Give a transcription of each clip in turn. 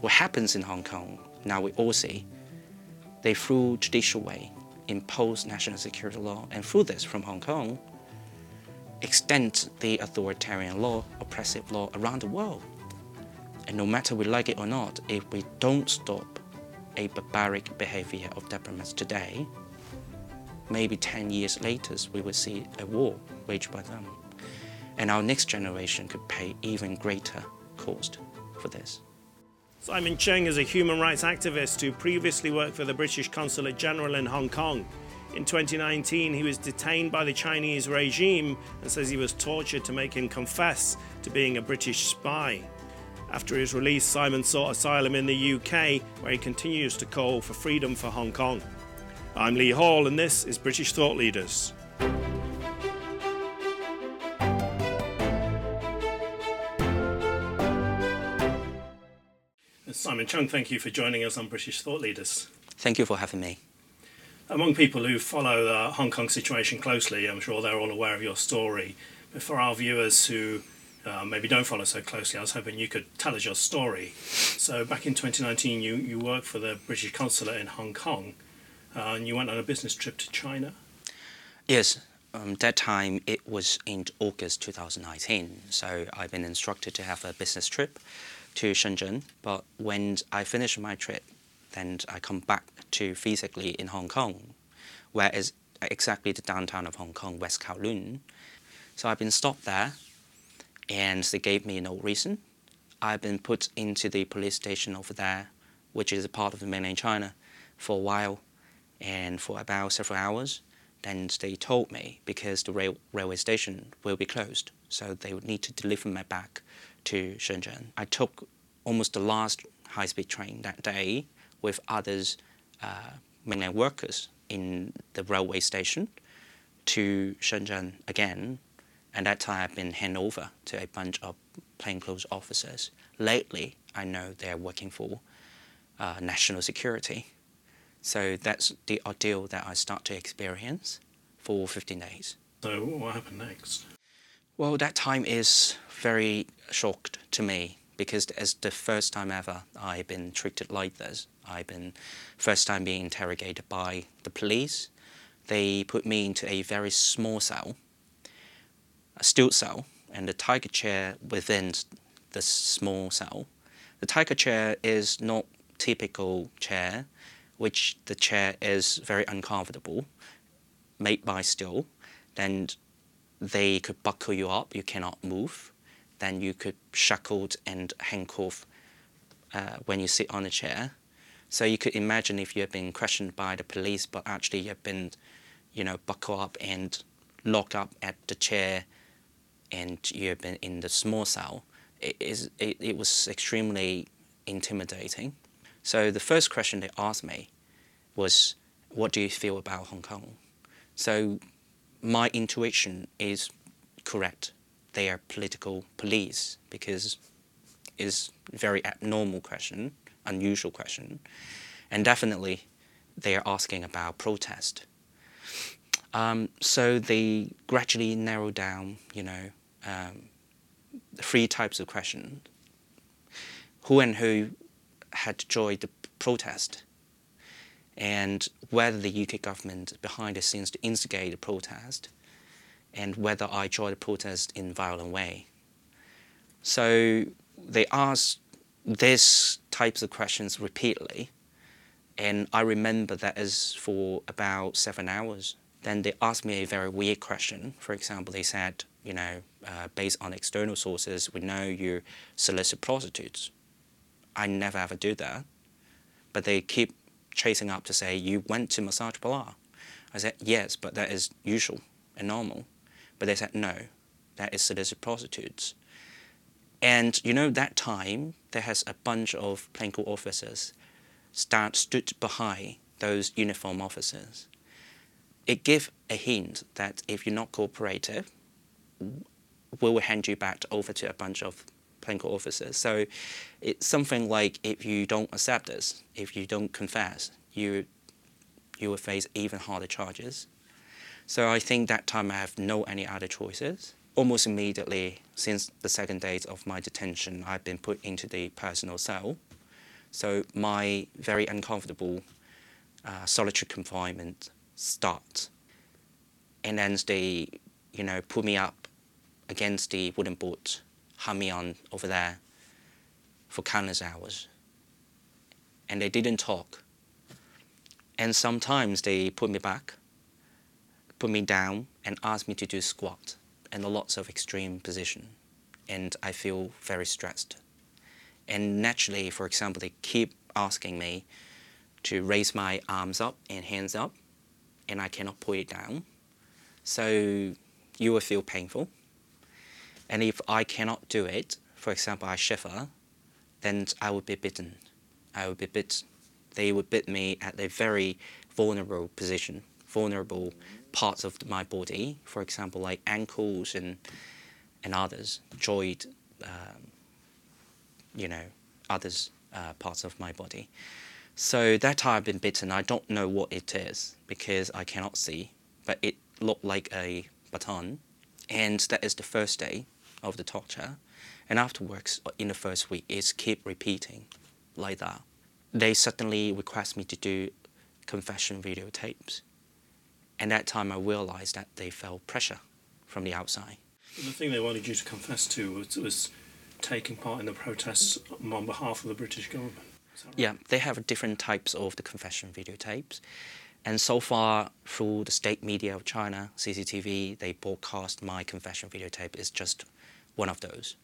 what happens in Hong Kong, now we all see, they through judicial way impose national security law, and through this from Hong Kong, extend the authoritarian law, oppressive law around the world. And no matter we like it or not, if we don't stop a barbaric behavior of diplomats today, maybe 10 years later, we will see a war waged by them. And our next generation could pay even greater cost for this. Simon Cheng is a human rights activist who previously worked for the British Consulate General in Hong Kong. In 2019, he was detained by the Chinese regime and says he was tortured to make him confess to being a British spy. After his release, Simon sought asylum in the UK, where he continues to call for freedom for Hong Kong. I'm Lee Hall, and this is British Thought Leaders. Simon Cheng, thank you for joining us on British Thought Leaders. Thank you for having me. Among people who follow the Hong Kong situation closely, I'm sure they're all aware of your story. But for our viewers who uh, maybe don't follow so closely, I was hoping you could tell us your story. So, back in 2019, you, you worked for the British Consulate in Hong Kong uh, and you went on a business trip to China. Yes, um, that time it was in August 2019. So, I've been instructed to have a business trip to Shenzhen. But when I finish my trip, then I come back to physically in Hong Kong, where is exactly the downtown of Hong Kong, West Kowloon. So I've been stopped there, and they gave me no reason. I've been put into the police station over there, which is a part of mainland China, for a while, and for about several hours. Then they told me because the rail railway station will be closed, so they would need to deliver me back to Shenzhen. I took almost the last high-speed train that day with others uh, mainland workers in the railway station to Shenzhen again. And that time I've been handed over to a bunch of plainclothes officers. Lately, I know they're working for uh, national security. So that's the ordeal that I start to experience for 15 days. So what happened next? Well, that time is very shocked to me because it's the first time ever I've been treated like this. I've been first time being interrogated by the police. They put me into a very small cell, a steel cell, and the tiger chair within the small cell. The tiger chair is not typical chair, which the chair is very uncomfortable, made by steel. Then they could buckle you up, you cannot move then you could shackled and handcuffed uh, when you sit on a chair. So you could imagine if you have been questioned by the police, but actually you have been, you know, buckled up and locked up at the chair, and you have been in the small cell. It, is, it, it was extremely intimidating. So the first question they asked me was, "What do you feel about Hong Kong?" So my intuition is correct they are political police because it's a very abnormal question, unusual question, and definitely they are asking about protest. Um, so they gradually narrow down, you know, um, three types of questions. Who and who had joined the protest, and whether the UK government behind the scenes to instigate the protest, and whether I joined the protest in a violent way. So they asked these types of questions repeatedly, and I remember that is for about seven hours. Then they asked me a very weird question. For example, they said, you know, uh, based on external sources, we know you solicit prostitutes. I never ever do that. But they keep chasing up to say, you went to massage parlor. I said, yes, but that is usual and normal. But they said, no, that is solicit prostitutes. And you know, that time, there has a bunch of plainclothes officers stand, stood behind those uniform officers. It gives a hint that if you're not cooperative, we will hand you back over to a bunch of plainclothes officers. So it's something like if you don't accept this, if you don't confess, you, you will face even harder charges. So I think that time I have no any other choices. Almost immediately, since the second day of my detention, I've been put into the personal cell. So my very uncomfortable uh, solitary confinement starts. And then they, you know, put me up against the wooden board, hung me on over there for countless hours. And they didn't talk. And sometimes they put me back, put me down, and ask me to do squat and lots of extreme position. And I feel very stressed. And naturally, for example, they keep asking me to raise my arms up and hands up, and I cannot put it down. So you will feel painful. And if I cannot do it, for example, I shiver, then I would be bitten. I would be bit. They would bit me at a very vulnerable position, vulnerable parts of my body, for example, like ankles and and others, joint, um, you know, others uh, parts of my body. So that time I've been bitten, I don't know what it is because I cannot see, but it looked like a baton. And that is the first day of the torture. And afterwards, in the first week, it's keep repeating like that. They suddenly request me to do confession videotapes. And that time I realized that they felt pressure from the outside. The thing they wanted you to confess to was, was taking part in the protests on behalf of the British government. Right? Yeah, they have different types of the confession videotapes. And so far, through the state media of China, CCTV, they broadcast my confession videotape is just one of those.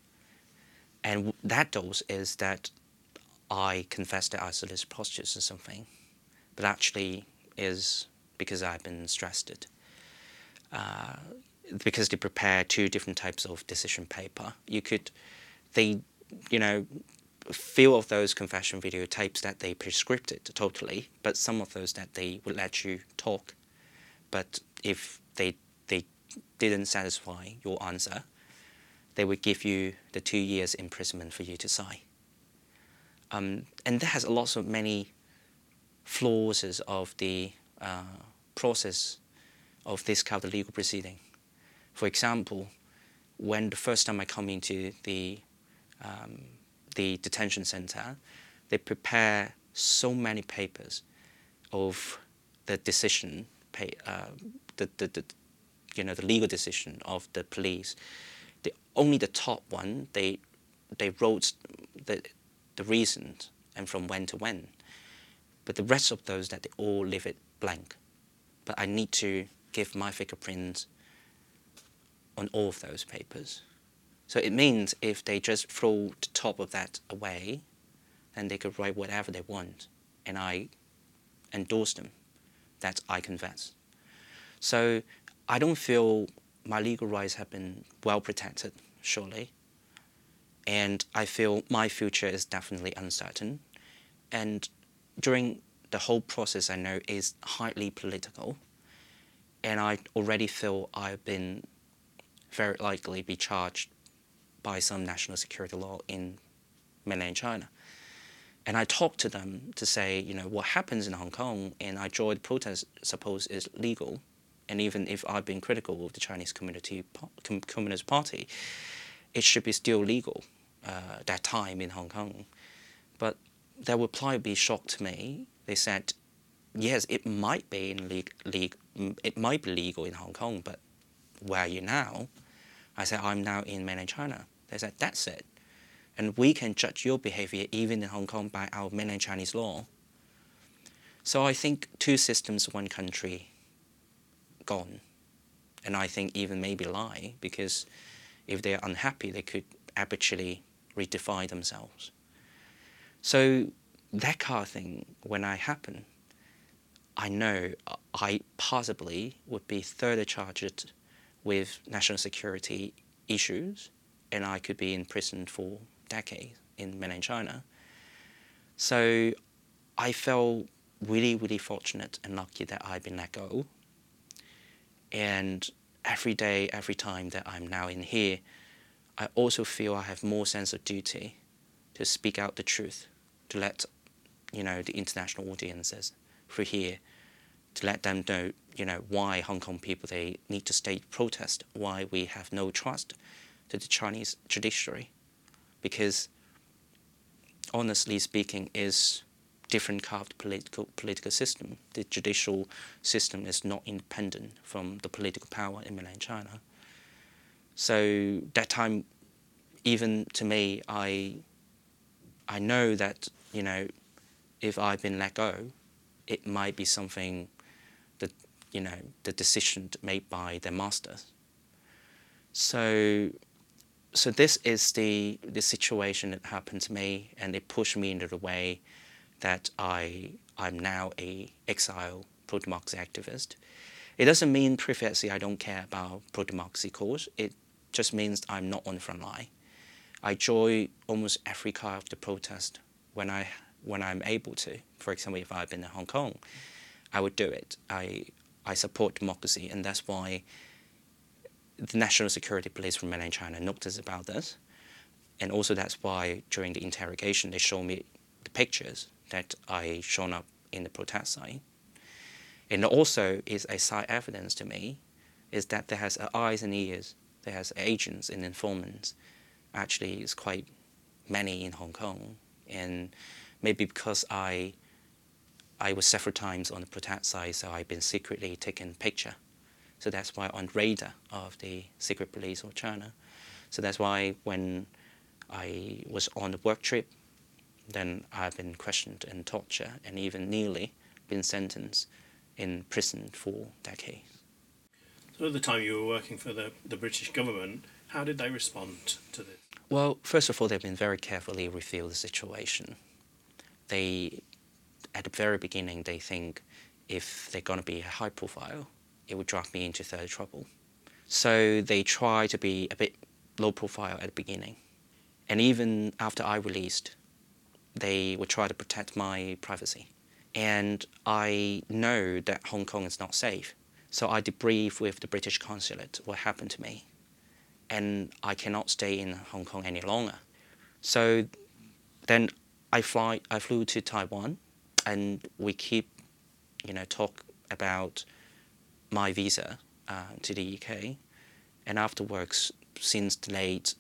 And that dose is that I confess that I solicit prostitutes or something, but actually is because I've been stressed. Uh, because they prepare two different types of decision paper. You could, they, you know, few of those confession videotapes that they prescripted totally, but some of those that they would let you talk. But if they they didn't satisfy your answer, they would give you the two years imprisonment for you to sign. Um, and that has lots of many flaws of the uh, process of this kind of legal proceeding. For example, when the first time I come into the um, the detention center, they prepare so many papers of the decision, uh, the, the, the, you know, the legal decision of the police. Only the top one, they, they wrote the, the reasons and from when to when. But the rest of those that they all leave it blank. But I need to give my fingerprints on all of those papers. So it means if they just throw the top of that away, then they could write whatever they want, and I endorse them. That I confess. So I don't feel my legal rights have been well protected, surely. And I feel my future is definitely uncertain. And during the whole process, I know is highly political. And I already feel I've been very likely be charged by some national security law in mainland China. And I talked to them to say, you know, what happens in Hong Kong and I joined protest, suppose, is legal. And even if I've been critical of the Chinese Community Communist Party, it should be still legal uh, that time in Hong Kong. But their reply be shocked to me. They said, yes, it might be in league, it might be legal in Hong Kong, but where are you now? I said, I'm now in mainland China. They said, that's it. And we can judge your behavior even in Hong Kong by our mainland Chinese law. So I think two systems, one country, gone. And I think even maybe lie, because if they're unhappy, they could actually redefine themselves. So that kind of thing, when I happen, I know I possibly would be further charged with national security issues and I could be in prison for decades in mainland China. So I felt really, really fortunate and lucky that I've been let go. And every day, every time that I'm now in here, I also feel I have more sense of duty to speak out the truth, to let you know the international audiences through here, to let them know you know why Hong Kong people they need to stage protest, why we have no trust to the Chinese judiciary. Because honestly speaking, is different carved political political system. The judicial system is not independent from the political power in mainland China. So that time, even to me, I I know that you know, if I've been let go, it might be something that you know the decision made by their masters. So so this is the the situation that happened to me, and it pushed me into the way that I I'm now a exile pro-democracy activist. It doesn't mean previously I don't care about pro-democracy cause. It just means I'm not on the front line. I join almost every kind of the protest when I when I'm able to. For example, if I've been in Hong Kong, I would do it. I I support democracy, and that's why the National Security Police from mainland China noticed about this. And also that's why during the interrogation they show me the pictures that I shown up in the protest site. And also is a side evidence to me is that there has eyes and ears, there has agents and informants. Actually, it's quite many in Hong Kong. And maybe because I I was several times on the protest site, so I've been secretly taking picture so that's why on radar of the secret police of China. So that's why when I was on the work trip, then I've been questioned and tortured and even nearly been sentenced in prison for decades. So at the time you were working for the, the British government, how did they respond to this? Well, first of all, they've been very carefully revealed the situation. They, at the very beginning, they think if they're going to be a high profile, it would drag me into further trouble. So they try to be a bit low profile at the beginning. And even after I released, they would try to protect my privacy. And I know that Hong Kong is not safe. So I debrief with the British consulate what happened to me. And I cannot stay in Hong Kong any longer. So then I fly I flew to Taiwan and we keep, you know, talk about my visa uh, to the UK. And afterwards, since late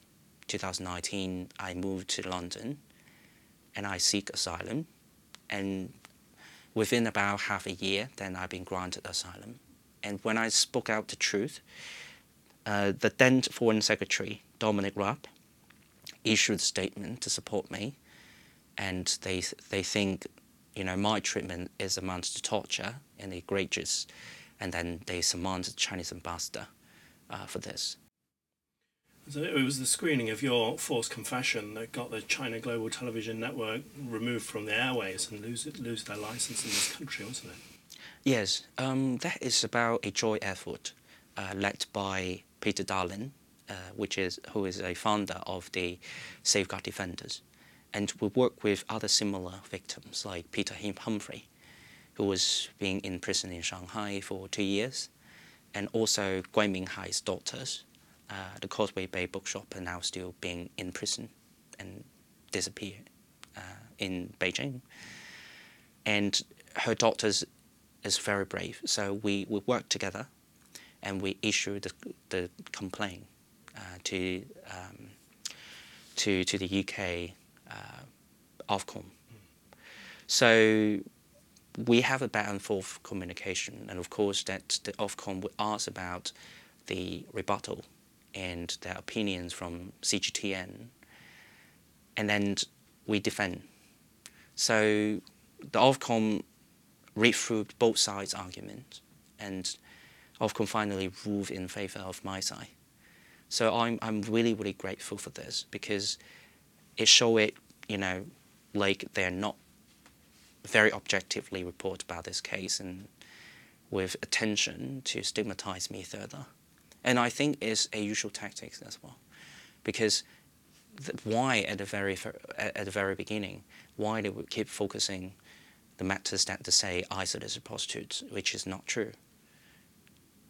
2019, I moved to London and I seek asylum. And within about half a year, then I've been granted asylum. And when I spoke out the truth, uh, the then Foreign Secretary, Dominic Raab, issued a statement to support me. And they, they think, you know, my treatment is amounts to torture and egregious and then they summoned the Chinese ambassador uh, for this. So it was the screening of your forced confession that got the China Global Television Network removed from the airways and lose lose their license in this country, wasn't it? Yes, um, that is about a joint effort uh, led by Peter Dahlin, uh, which is who is a founder of the Safeguard Defenders, and we work with other similar victims like Peter Humphrey, who was being in prison in Shanghai for two years, and also Gui Minghai's daughters. Uh, the Causeway Bay bookshop are now still being in prison and disappeared uh, in Beijing. And her daughter is very brave, so we, we worked together and we issued the, the complaint uh, to, um, to, to the UK uh, Ofcom. So we have a back and forth communication, and of course that the Ofcom would ask about the rebuttal and their opinions from CGTN, and then we defend. So the Ofcom read through both sides' argument, and Ofcom finally ruled in favor of my side. So I'm I'm really really grateful for this because it showed it you know like they're not very objectively report about this case and with attention to stigmatize me further. And I think it's a usual tactic as well, because why at the very at the very beginning, why they would keep focusing the matters that they say isolated prostitutes, which is not true.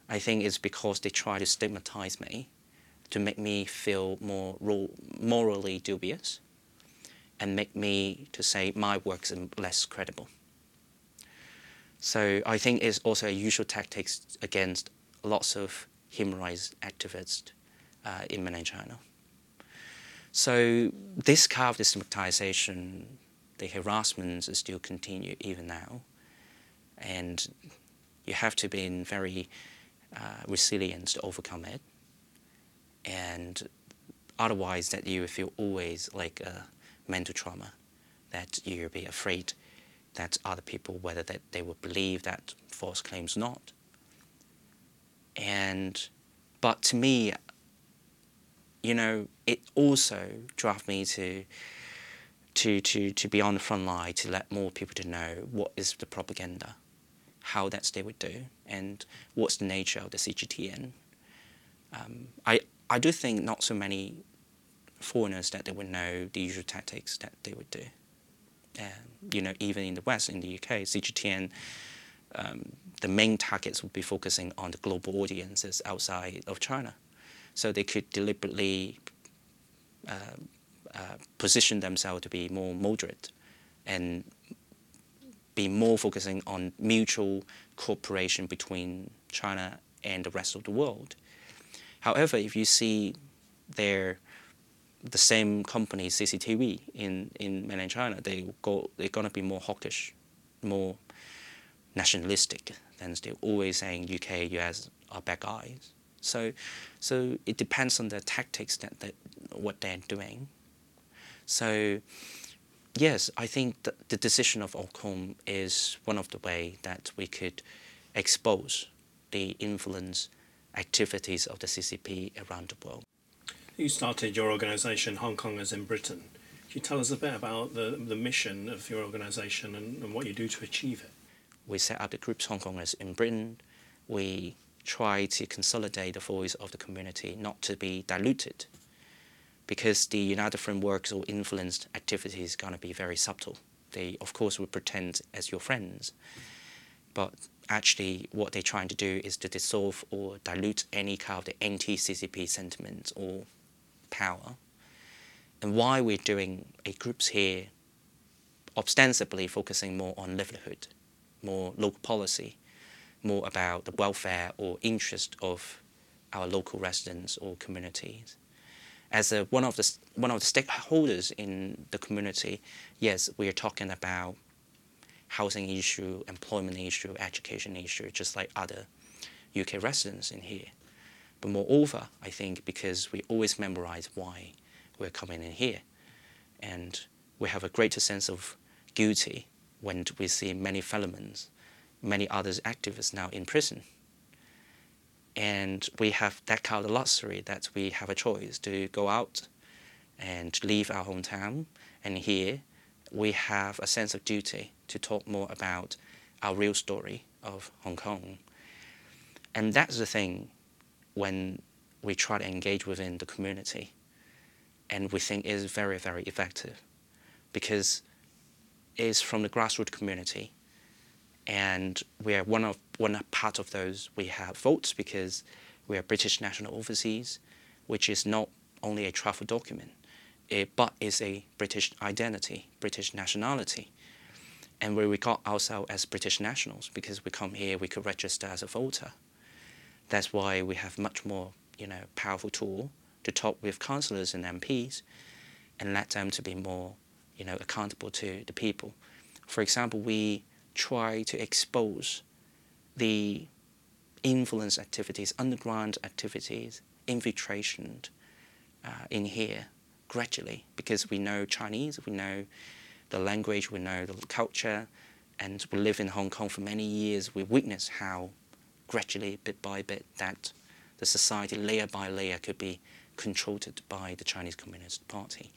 I think it's because they try to stigmatize me, to make me feel more morally dubious, and make me to say my work is less credible. So I think it's also a usual tactic against lots of human rights activists uh, in mainland China. So this kind of stigmatization, the harassment is still continue even now. And you have to be very uh, resilient to overcome it. And otherwise that you feel always like a mental trauma, that you'll be afraid that other people, whether that they will believe that false claims not. And, but to me, you know, it also drove me to, to, to, to be on the front line, to let more people to know what is the propaganda, how that's they would do, and what's the nature of the CGTN. Um, I, I do think not so many foreigners that they would know the usual tactics that they would do. Um, you know, even in the West, in the UK, CGTN, um, the main targets would be focusing on the global audiences outside of China. So they could deliberately uh, uh, position themselves to be more moderate and be more focusing on mutual cooperation between China and the rest of the world. However, if you see their the same company, CCTV, in, in mainland China, they go, they're going to be more hawkish, more nationalistic than they're always saying UK, US are bad guys. So, so it depends on the tactics that, that what they're doing. So, yes, I think the, the decision of Ofcom is one of the way that we could expose the influence activities of the CCP around the world. You started your organisation, Hongkongers in Britain. Can you tell us a bit about the, the mission of your organisation and, and what you do to achieve it? We set up the groups Hongkongers in Britain. We try to consolidate the voice of the community, not to be diluted, because the United Front works or influenced activities is going to be very subtle. They, of course, will pretend as your friends, but actually what they're trying to do is to dissolve or dilute any kind of the anti-CCP sentiment or power. And why we're doing a groups here ostensibly focusing more on livelihood, more local policy, more about the welfare or interest of our local residents or communities. As a, one, of the, one of the stakeholders in the community, yes, we are talking about housing issue, employment issue, education issue, just like other UK residents in here. But moreover, I think because we always memorize why we're coming in here, and we have a greater sense of guilty when we see many felons, many others activists now in prison. And we have that kind of luxury that we have a choice to go out and leave our hometown. And here we have a sense of duty to talk more about our real story of Hong Kong. And that's the thing when we try to engage within the community. And we think is very, very effective because it's from the grassroots community. And we are one of one part of those. We have votes because we are British national overseas, which is not only a travel document, it, but is a British identity, British nationality. And we regard ourselves as British nationals because we come here, we could register as a voter. That's why we have much more, you know, powerful tool to talk with councillors and MPs and let them to be more, you know, accountable to the people. For example, we try to expose the influence activities, underground activities, infiltration uh, in here gradually because we know Chinese, we know the language, we know the culture, and we live in Hong Kong for many years. We witness how gradually, bit by bit, that the society layer by layer could be controlled by the Chinese Communist Party.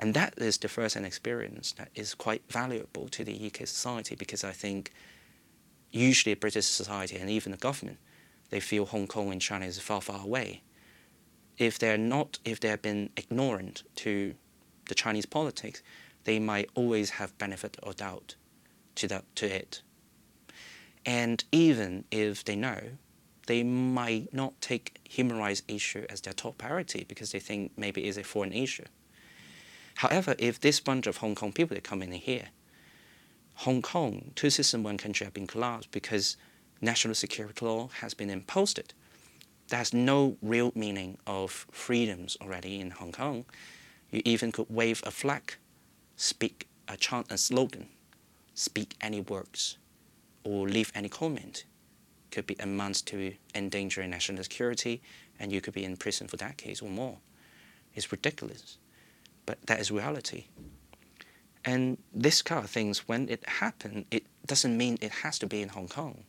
And that is the first-hand experience that is quite valuable to the UK society because I think usually British society and even the government, they feel Hong Kong and China is far, far away. If they're not, if they've been ignorant to the Chinese politics, they might always have benefit or doubt to, that, to it. And even if they know, they might not take human rights issue as their top priority because they think maybe it's a foreign issue. However, if this bunch of Hong Kong people that come in here, Hong Kong, two system, one country have been collapsed because national security law has been imposed. There's no real meaning of freedoms already in Hong Kong. You even could wave a flag, speak a chant, a slogan, speak any words, or leave any comment. Could be amounts to endangering national security, and you could be in prison for decades or more. It's ridiculous, but that is reality. And this kind of things, when it happened, it doesn't mean it has to be in Hong Kong.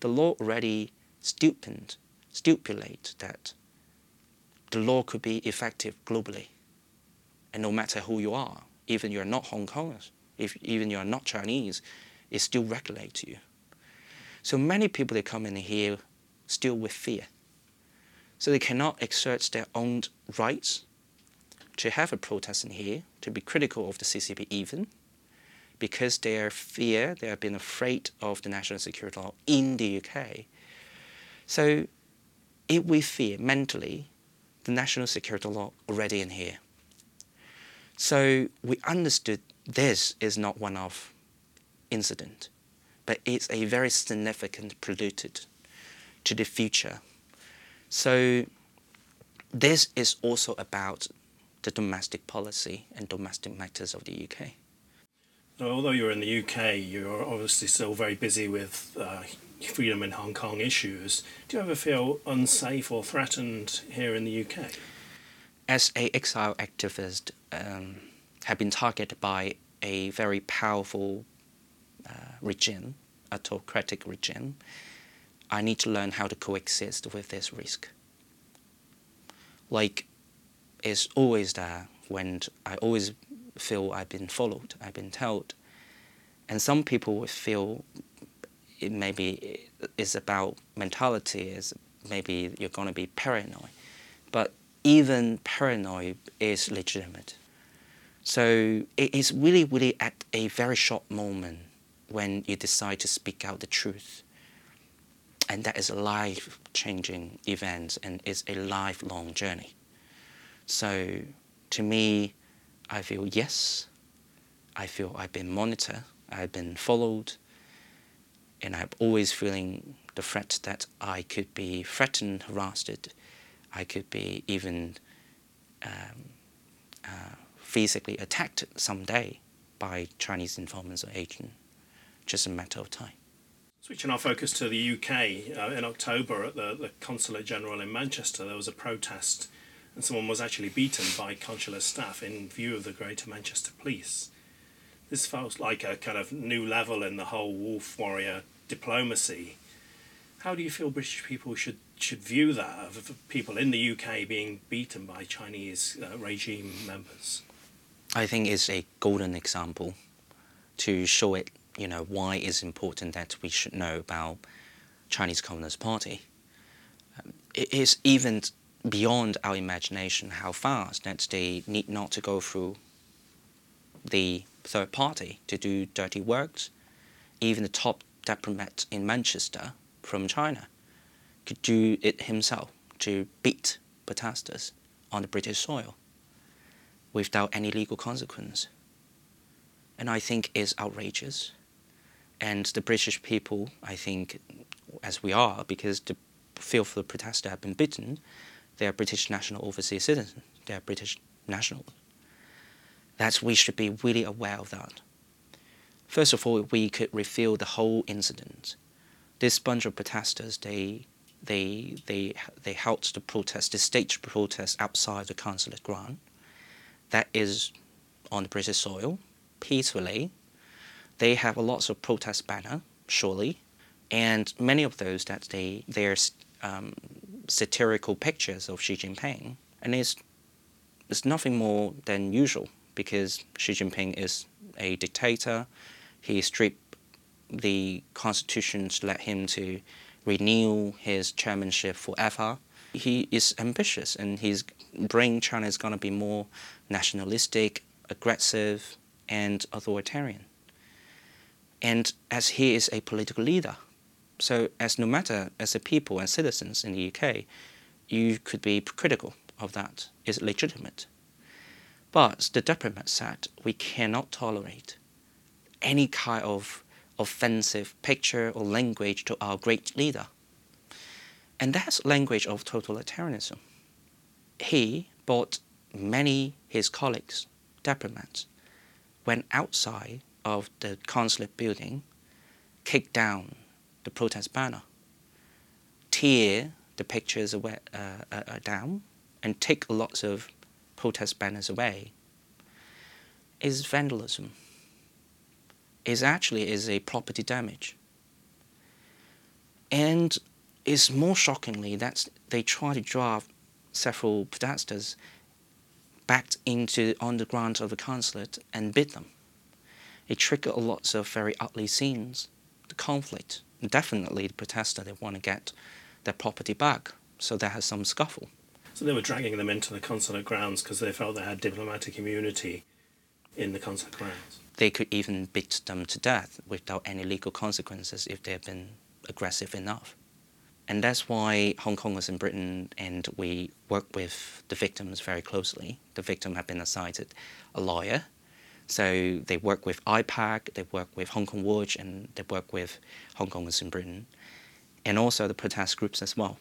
The law already stipulate, stipulate that the law could be effective globally. And no matter who you are, even you're not Hong Kongers, if even you're not Chinese, it still regulates you. So many people they come in here still with fear. So they cannot exert their own rights to have a protest in here, to be critical of the CCP even, because they are fear, they have been afraid of the national security law in the UK. So if we fear mentally the national security law already in here. So we understood this is not one of incident, but it's a very significant polluted to the future. So this is also about the domestic policy and domestic matters of the UK. although you're in the UK, you're obviously still very busy with uh, freedom in Hong Kong issues. Do you ever feel unsafe or threatened here in the UK? As a exile activist, um, have been targeted by a very powerful uh, regime, autocratic regime. I need to learn how to coexist with this risk. Like, it's always there when I always feel I've been followed, I've been told. And some people would feel it maybe is about mentality, is maybe you're going to be paranoid. But even paranoid is legitimate. So it is really, really at a very short moment when you decide to speak out the truth. And that is a life changing event and it's a lifelong journey. So to me, I feel yes, I feel I've been monitored, I've been followed, and I'm always feeling the threat that I could be threatened, harassed, I could be even um, uh, physically attacked someday by Chinese informants or agents. Just a matter of time. Switching our focus to the UK, uh, in October at the, the Consulate General in Manchester, there was a protest and someone was actually beaten by consular staff in view of the Greater Manchester Police this felt like a kind of new level in the whole wolf warrior diplomacy. How do you feel British people should should view that of people in the UK being beaten by Chinese uh, regime members? I think it's a golden example to show it, you know, why it's important that we should know about Chinese Communist Party. Um, it is even beyond our imagination how fast that they need not to go through the third party to do dirty works. Even the top diplomat in Manchester from China could do it himself to beat protesters on the British soil without any legal consequence. And I think is outrageous. And the British people, I think, as we are, because the fearful protesters have been beaten, they are British national overseas citizens. They are British nationals that we should be really aware of that. First of all, we could reveal the whole incident. This bunch of protesters, they, they, they, they held the protest, the staged protest outside the consulate ground. That is on the British soil, peacefully. They have a lots of protest banner, surely, and many of those that they they're um, satirical pictures of Xi Jinping, and it's it's nothing more than usual because Xi Jinping is a dictator. He stripped the constitution to let him to renew his chairmanship forever. He is ambitious and his brain China is going to be more nationalistic, aggressive, and authoritarian. And as he is a political leader, so as no matter as a people and citizens in the UK, you could be critical of that. Is legitimate. But the diplomat said we cannot tolerate any kind of offensive picture or language to our great leader. And that's language of totalitarianism. He brought many his colleagues, diplomats, went outside of the consulate building, kicked down the protest banner, tear the pictures away, uh, uh, uh down, and take lots of protest banners away, is vandalism. Is actually is a property damage. And it's more shockingly that they try to drive several protesters back into on the grounds of the consulate and beat them. It triggered lots of very ugly scenes, the conflict. Definitely the protester they want to get their property back, so there has some scuffle. So they were dragging them into the consulate grounds because they felt they had diplomatic immunity in the consulate grounds. They could even beat them to death without any legal consequences if they had been aggressive enough. And that's why Hongkongers in Britain and we work with the victims very closely. The victim had been assigned a lawyer. So they work with IPAC, they work with Hong Kong Watch, and they work with Hongkongers in Britain, and also the protest groups as well.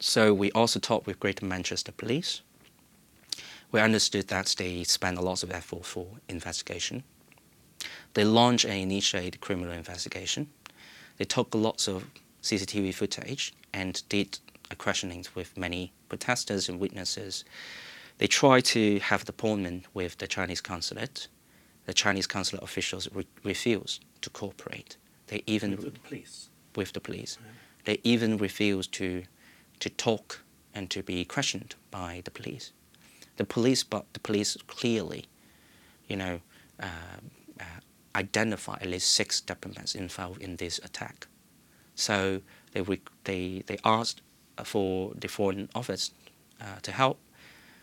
So we also talked with Greater Manchester Police. We understood that they spend a lot of effort for investigation. They launched and initiated criminal investigation. They took lots of CCTV footage and did a questioning with many protesters and witnesses. They tried to have the appointment with the Chinese consulate. The Chinese consulate officials re refused to cooperate. They even with the police. With the police. They even refused to to talk and to be questioned by the police. The police, but the police clearly, you know, uh, uh, identify at least six diplomats involved in this attack. So they, they, they asked for the Foreign Office uh, to help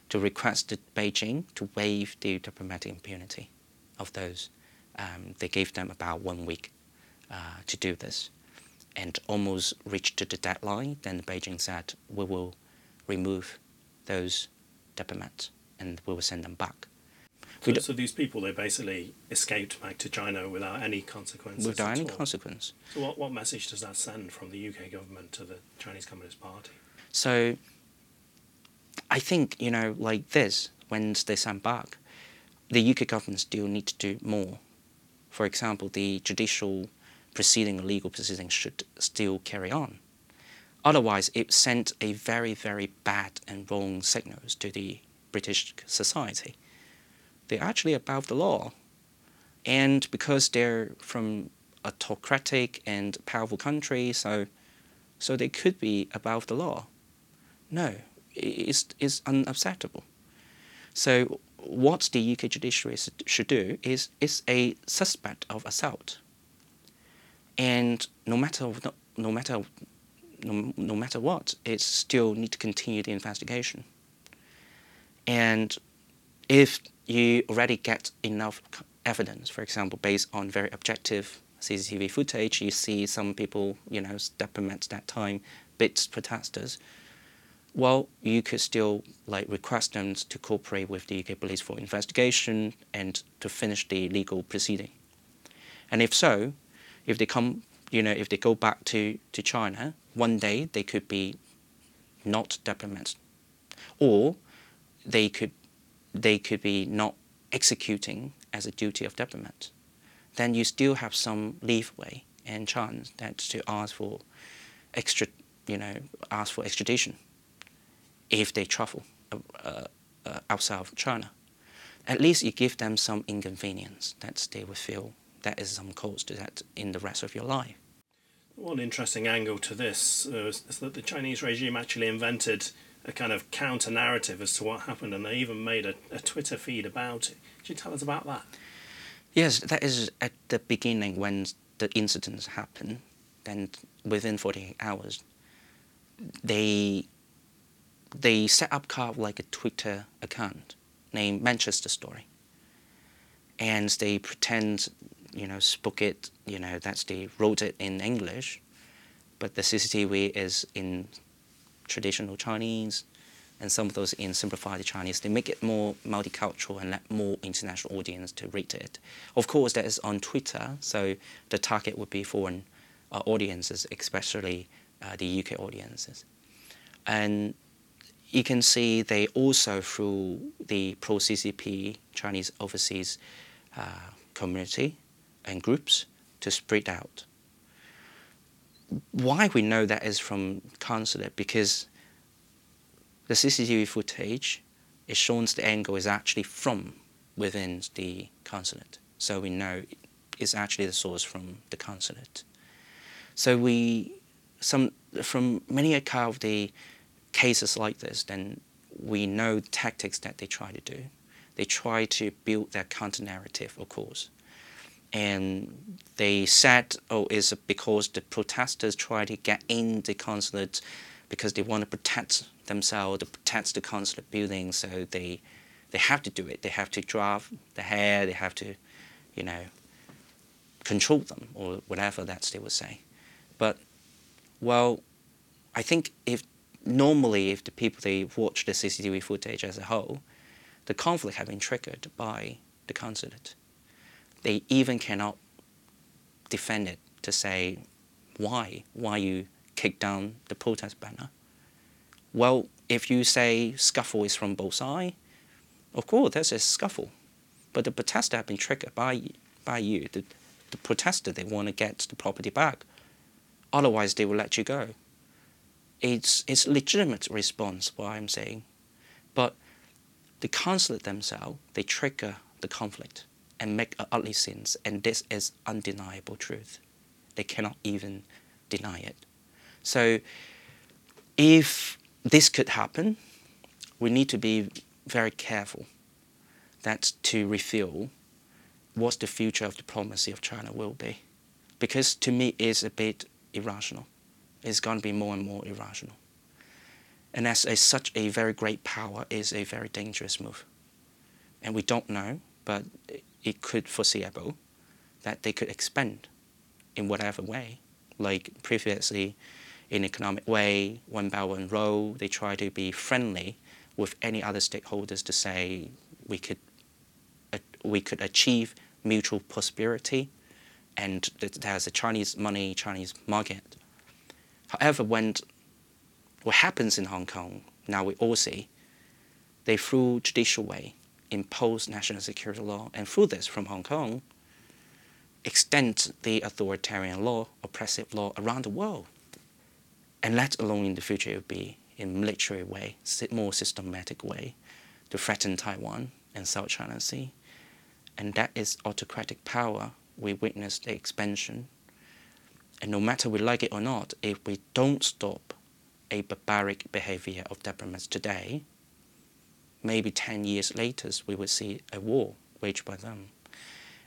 to request Beijing to waive the diplomatic impunity of those. Um, they gave them about one week uh, to do this and almost reached the deadline. Then Beijing said, we will remove those diplomats and we will send them back. So, so, these people, they basically escaped back to China without any consequences. Without any consequence. So, what, what message does that send from the UK government to the Chinese Communist Party? So, I think you know, like this, when they send back, the UK government still need to do more. For example, the judicial proceeding, legal proceeding, should still carry on. Otherwise, it sent a very, very bad and wrong signals to the British society they're actually above the law. And because they're from autocratic and powerful country, so, so they could be above the law. No, it's, it's unacceptable. So what the UK judiciary should do is, is a suspect of assault. And no matter, no, matter, no, no matter what, it still need to continue the investigation. And if you already get enough evidence, for example, based on very objective CCTV footage, you see some people, you know, at that time, bits protesters. Well, you could still like request them to cooperate with the UK police for investigation and to finish the legal proceeding. And if so, if they come, you know, if they go back to, to China, one day they could be not diplomats, or they could they could be not executing as a duty of diplomat, then you still have some leeway and chance that to ask for extra, you know, ask for extradition if they travel uh, uh, outside of China. At least you give them some inconvenience that they will feel that is some cost to that in the rest of your life. One interesting angle to this uh, is that the Chinese regime actually invented a kind of counter narrative as to what happened, and they even made a, a Twitter feed about it. Could you tell us about that? Yes, that is at the beginning when the incidents happened. Then within 48 hours, they they set up kind of like a Twitter account named Manchester Story, and they pretend, you know, spoke it, you know, that's they wrote it in English, but the CCTV is in traditional Chinese, and some of those in simplified Chinese. They make it more multicultural and let more international audience to read it. Of course, that is on Twitter, so the target would be foreign uh, audiences, especially uh, the UK audiences. And you can see they also, through the pro CCP Chinese overseas uh, community and groups, to spread out. Why we know that is from consulate because the CCTV footage it shows the angle is actually from within the consulate. So we know it's actually the source from the consulate. So we, some from many a cow of the cases like this, then we know tactics that they try to do. They try to build their counter narrative, of course. And they said, oh, it's because the protesters try to get in the consulate because they want to protect themselves, to protect the consulate building, so they they have to do it. They have to draft the hair, they have to, you know, control them or whatever that they would say. But well, I think if normally if the people they watch the CCTV footage as a whole, the conflict have been triggered by the consulate. They even cannot defend it to say why why you kick down the protest banner. Well, if you say scuffle is from both sides, of course there's a scuffle, but the protester have been triggered by by you. The, the protester they want to get the property back, otherwise they will let you go it's, it's legitimate response, what I'm saying. But the consulate themselves, they trigger the conflict and make ugly scenes, and this is undeniable truth. They cannot even deny it. So if this could happen, we need to be very careful that to reveal what the future of diplomacy of China will be. Because to me, it's a bit irrational is going to be more and more irrational. And as a, such a very great power is a very dangerous move. And we don't know, but it could foreseeable that they could expand in whatever way. Like previously, in economic way, one Belt one they try to be friendly with any other stakeholders to say we could uh, we could achieve mutual prosperity, and there's a Chinese money, Chinese market However, when what happens in Hong Kong, now we all see, they through judicial way impose national security law, and through this from Hong Kong, extend the authoritarian law, oppressive law around the world. And let alone in the future it will be in military way, more systematic way, to threaten Taiwan and South China Sea. And that is autocratic power. We witness the expansion and no matter we like it or not, if we don't stop a barbaric behavior of diplomats today, maybe 10 years later, we will see a war waged by them.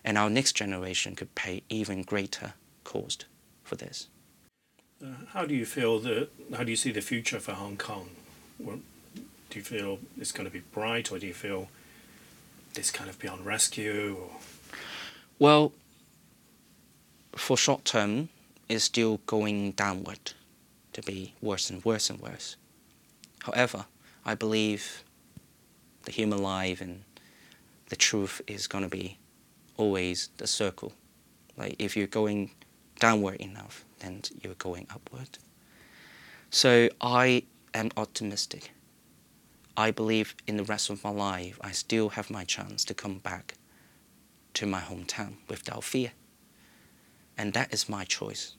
And our next generation could pay even greater cost for this. Uh, how do you feel that, how do you see the future for Hong Kong? do you feel it's going to be bright or do you feel this kind of beyond rescue? Or? Well, for short term, is still going downward to be worse and worse and worse. However, I believe the human life and the truth is going to be always the circle. Like if you're going downward enough, then you're going upward. So I am optimistic. I believe in the rest of my life, I still have my chance to come back to my hometown without fear. And that is my choice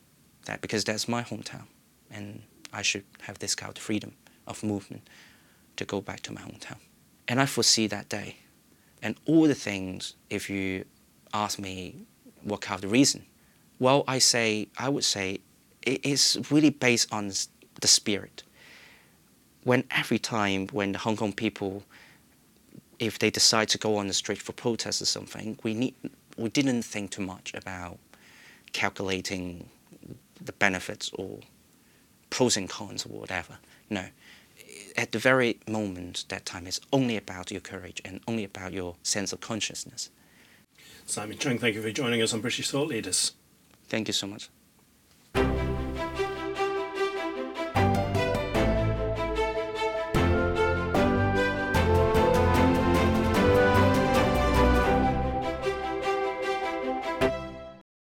that because that's my hometown and I should have this kind of freedom of movement to go back to my hometown. And I foresee that day. And all the things, if you ask me what kind of the reason, well, I say, I would say it is really based on the spirit. When every time when the Hong Kong people, if they decide to go on the street for protest or something, we, need, we didn't think too much about calculating the benefits or pros and cons or whatever. No. At the very moment, that time is only about your courage and only about your sense of consciousness. Simon Cheng, thank you for joining us on British Thought Leaders. Thank you so much.